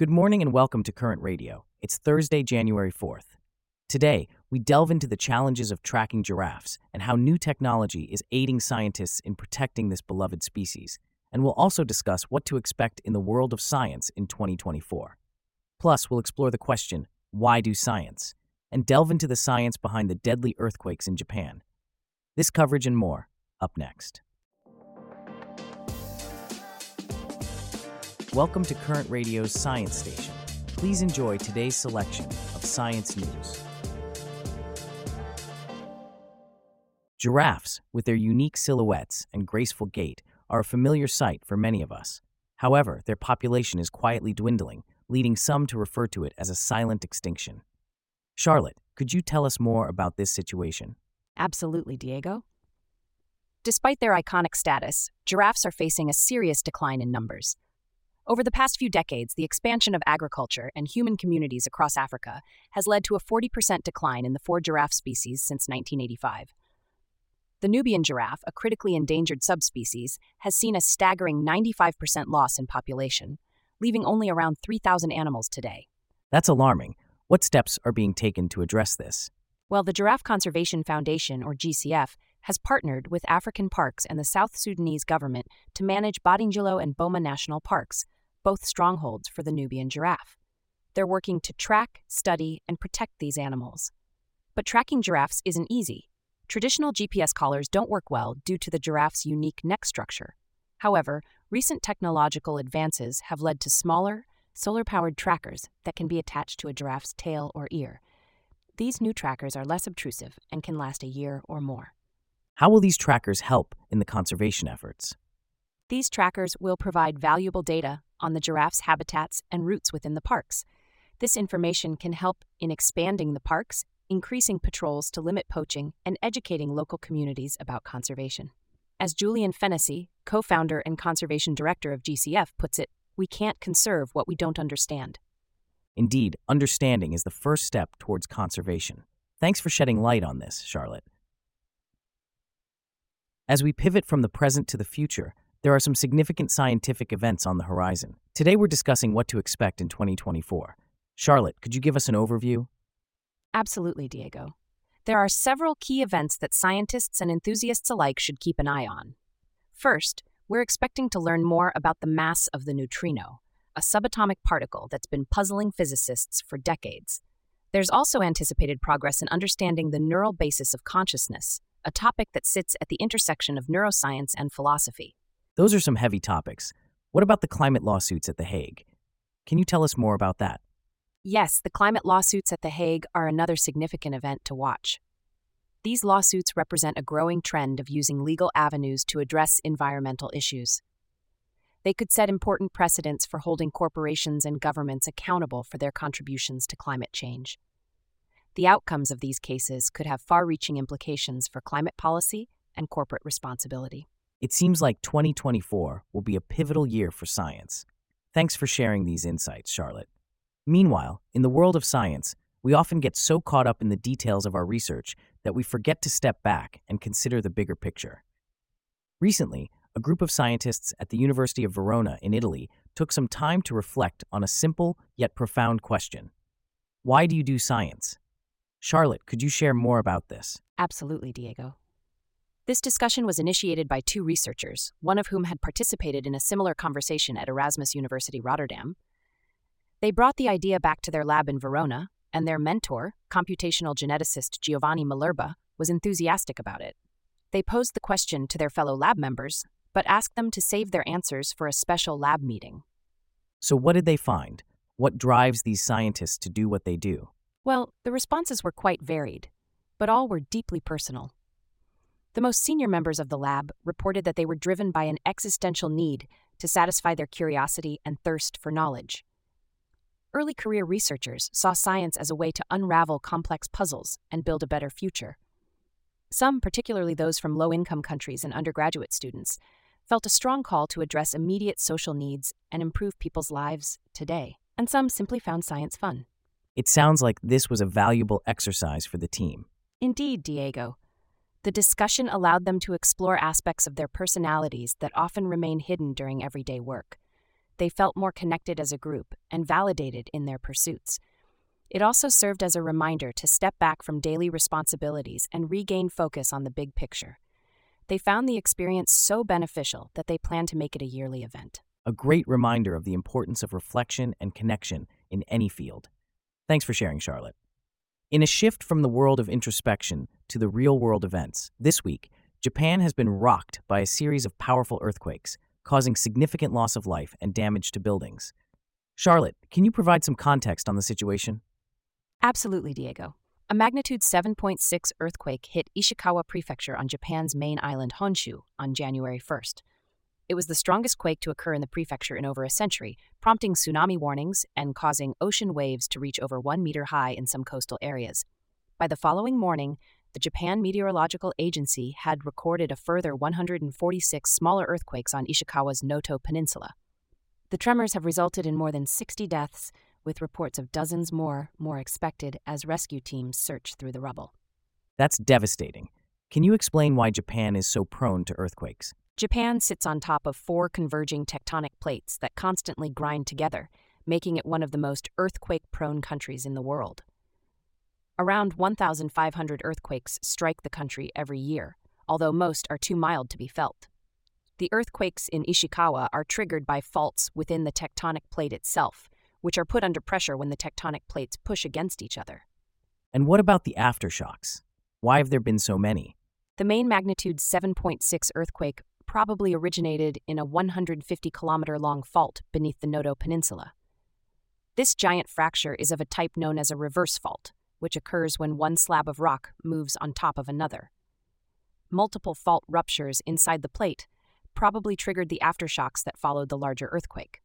Good morning and welcome to Current Radio. It's Thursday, January 4th. Today, we delve into the challenges of tracking giraffes and how new technology is aiding scientists in protecting this beloved species. And we'll also discuss what to expect in the world of science in 2024. Plus, we'll explore the question why do science? and delve into the science behind the deadly earthquakes in Japan. This coverage and more, up next. Welcome to Current Radio's Science Station. Please enjoy today's selection of science news. Giraffes, with their unique silhouettes and graceful gait, are a familiar sight for many of us. However, their population is quietly dwindling, leading some to refer to it as a silent extinction. Charlotte, could you tell us more about this situation? Absolutely, Diego. Despite their iconic status, giraffes are facing a serious decline in numbers. Over the past few decades, the expansion of agriculture and human communities across Africa has led to a 40% decline in the four giraffe species since 1985. The Nubian giraffe, a critically endangered subspecies, has seen a staggering 95% loss in population, leaving only around 3,000 animals today. That's alarming. What steps are being taken to address this? Well, the Giraffe Conservation Foundation, or GCF, has partnered with African Parks and the South Sudanese government to manage Badingilo and Boma National Parks, both strongholds for the Nubian giraffe. They're working to track, study, and protect these animals. But tracking giraffes isn't easy. Traditional GPS collars don't work well due to the giraffe's unique neck structure. However, recent technological advances have led to smaller, solar powered trackers that can be attached to a giraffe's tail or ear. These new trackers are less obtrusive and can last a year or more. How will these trackers help in the conservation efforts? These trackers will provide valuable data on the giraffe's habitats and routes within the parks. This information can help in expanding the parks, increasing patrols to limit poaching, and educating local communities about conservation. As Julian Fennessy, co founder and conservation director of GCF, puts it, we can't conserve what we don't understand. Indeed, understanding is the first step towards conservation. Thanks for shedding light on this, Charlotte. As we pivot from the present to the future, there are some significant scientific events on the horizon. Today we're discussing what to expect in 2024. Charlotte, could you give us an overview? Absolutely, Diego. There are several key events that scientists and enthusiasts alike should keep an eye on. First, we're expecting to learn more about the mass of the neutrino, a subatomic particle that's been puzzling physicists for decades. There's also anticipated progress in understanding the neural basis of consciousness, a topic that sits at the intersection of neuroscience and philosophy. Those are some heavy topics. What about the climate lawsuits at The Hague? Can you tell us more about that? Yes, the climate lawsuits at The Hague are another significant event to watch. These lawsuits represent a growing trend of using legal avenues to address environmental issues. They could set important precedents for holding corporations and governments accountable for their contributions to climate change. The outcomes of these cases could have far reaching implications for climate policy and corporate responsibility. It seems like 2024 will be a pivotal year for science. Thanks for sharing these insights, Charlotte. Meanwhile, in the world of science, we often get so caught up in the details of our research that we forget to step back and consider the bigger picture. Recently, a group of scientists at the University of Verona in Italy took some time to reflect on a simple yet profound question Why do you do science? Charlotte, could you share more about this? Absolutely, Diego. This discussion was initiated by two researchers, one of whom had participated in a similar conversation at Erasmus University Rotterdam. They brought the idea back to their lab in Verona, and their mentor, computational geneticist Giovanni Malerba, was enthusiastic about it. They posed the question to their fellow lab members, but asked them to save their answers for a special lab meeting. So, what did they find? What drives these scientists to do what they do? Well, the responses were quite varied, but all were deeply personal. The most senior members of the lab reported that they were driven by an existential need to satisfy their curiosity and thirst for knowledge. Early career researchers saw science as a way to unravel complex puzzles and build a better future. Some, particularly those from low income countries and undergraduate students, felt a strong call to address immediate social needs and improve people's lives today, and some simply found science fun. It sounds like this was a valuable exercise for the team. Indeed, Diego. The discussion allowed them to explore aspects of their personalities that often remain hidden during everyday work. they felt more connected as a group and validated in their pursuits. It also served as a reminder to step back from daily responsibilities and regain focus on the big picture. They found the experience so beneficial that they plan to make it a yearly event. A great reminder of the importance of reflection and connection in any field. Thanks for sharing, Charlotte. In a shift from the world of introspection to the real world events, this week, Japan has been rocked by a series of powerful earthquakes, causing significant loss of life and damage to buildings. Charlotte, can you provide some context on the situation? Absolutely, Diego. A magnitude 7.6 earthquake hit Ishikawa Prefecture on Japan's main island Honshu on January 1st. It was the strongest quake to occur in the prefecture in over a century, prompting tsunami warnings and causing ocean waves to reach over one meter high in some coastal areas. By the following morning, the Japan Meteorological Agency had recorded a further 146 smaller earthquakes on Ishikawa's Noto Peninsula. The tremors have resulted in more than 60 deaths, with reports of dozens more more expected as rescue teams search through the rubble. That's devastating. Can you explain why Japan is so prone to earthquakes? Japan sits on top of four converging tectonic plates that constantly grind together, making it one of the most earthquake prone countries in the world. Around 1,500 earthquakes strike the country every year, although most are too mild to be felt. The earthquakes in Ishikawa are triggered by faults within the tectonic plate itself, which are put under pressure when the tectonic plates push against each other. And what about the aftershocks? Why have there been so many? The main magnitude 7.6 earthquake probably originated in a 150 kilometer long fault beneath the Noto Peninsula. This giant fracture is of a type known as a reverse fault, which occurs when one slab of rock moves on top of another. Multiple fault ruptures inside the plate probably triggered the aftershocks that followed the larger earthquake.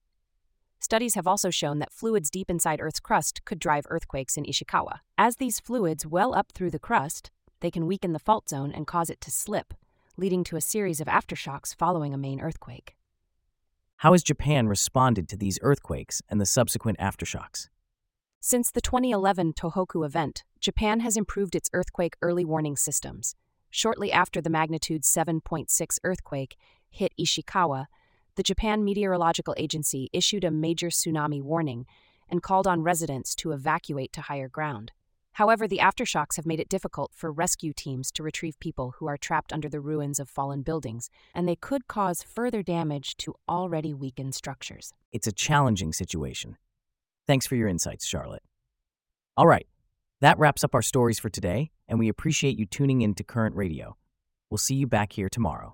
Studies have also shown that fluids deep inside Earth's crust could drive earthquakes in Ishikawa. As these fluids well up through the crust, they can weaken the fault zone and cause it to slip, leading to a series of aftershocks following a main earthquake. How has Japan responded to these earthquakes and the subsequent aftershocks? Since the 2011 Tohoku event, Japan has improved its earthquake early warning systems. Shortly after the magnitude 7.6 earthquake hit Ishikawa, the Japan Meteorological Agency issued a major tsunami warning and called on residents to evacuate to higher ground. However, the aftershocks have made it difficult for rescue teams to retrieve people who are trapped under the ruins of fallen buildings, and they could cause further damage to already weakened structures. It's a challenging situation. Thanks for your insights, Charlotte. All right, that wraps up our stories for today, and we appreciate you tuning in to Current Radio. We'll see you back here tomorrow.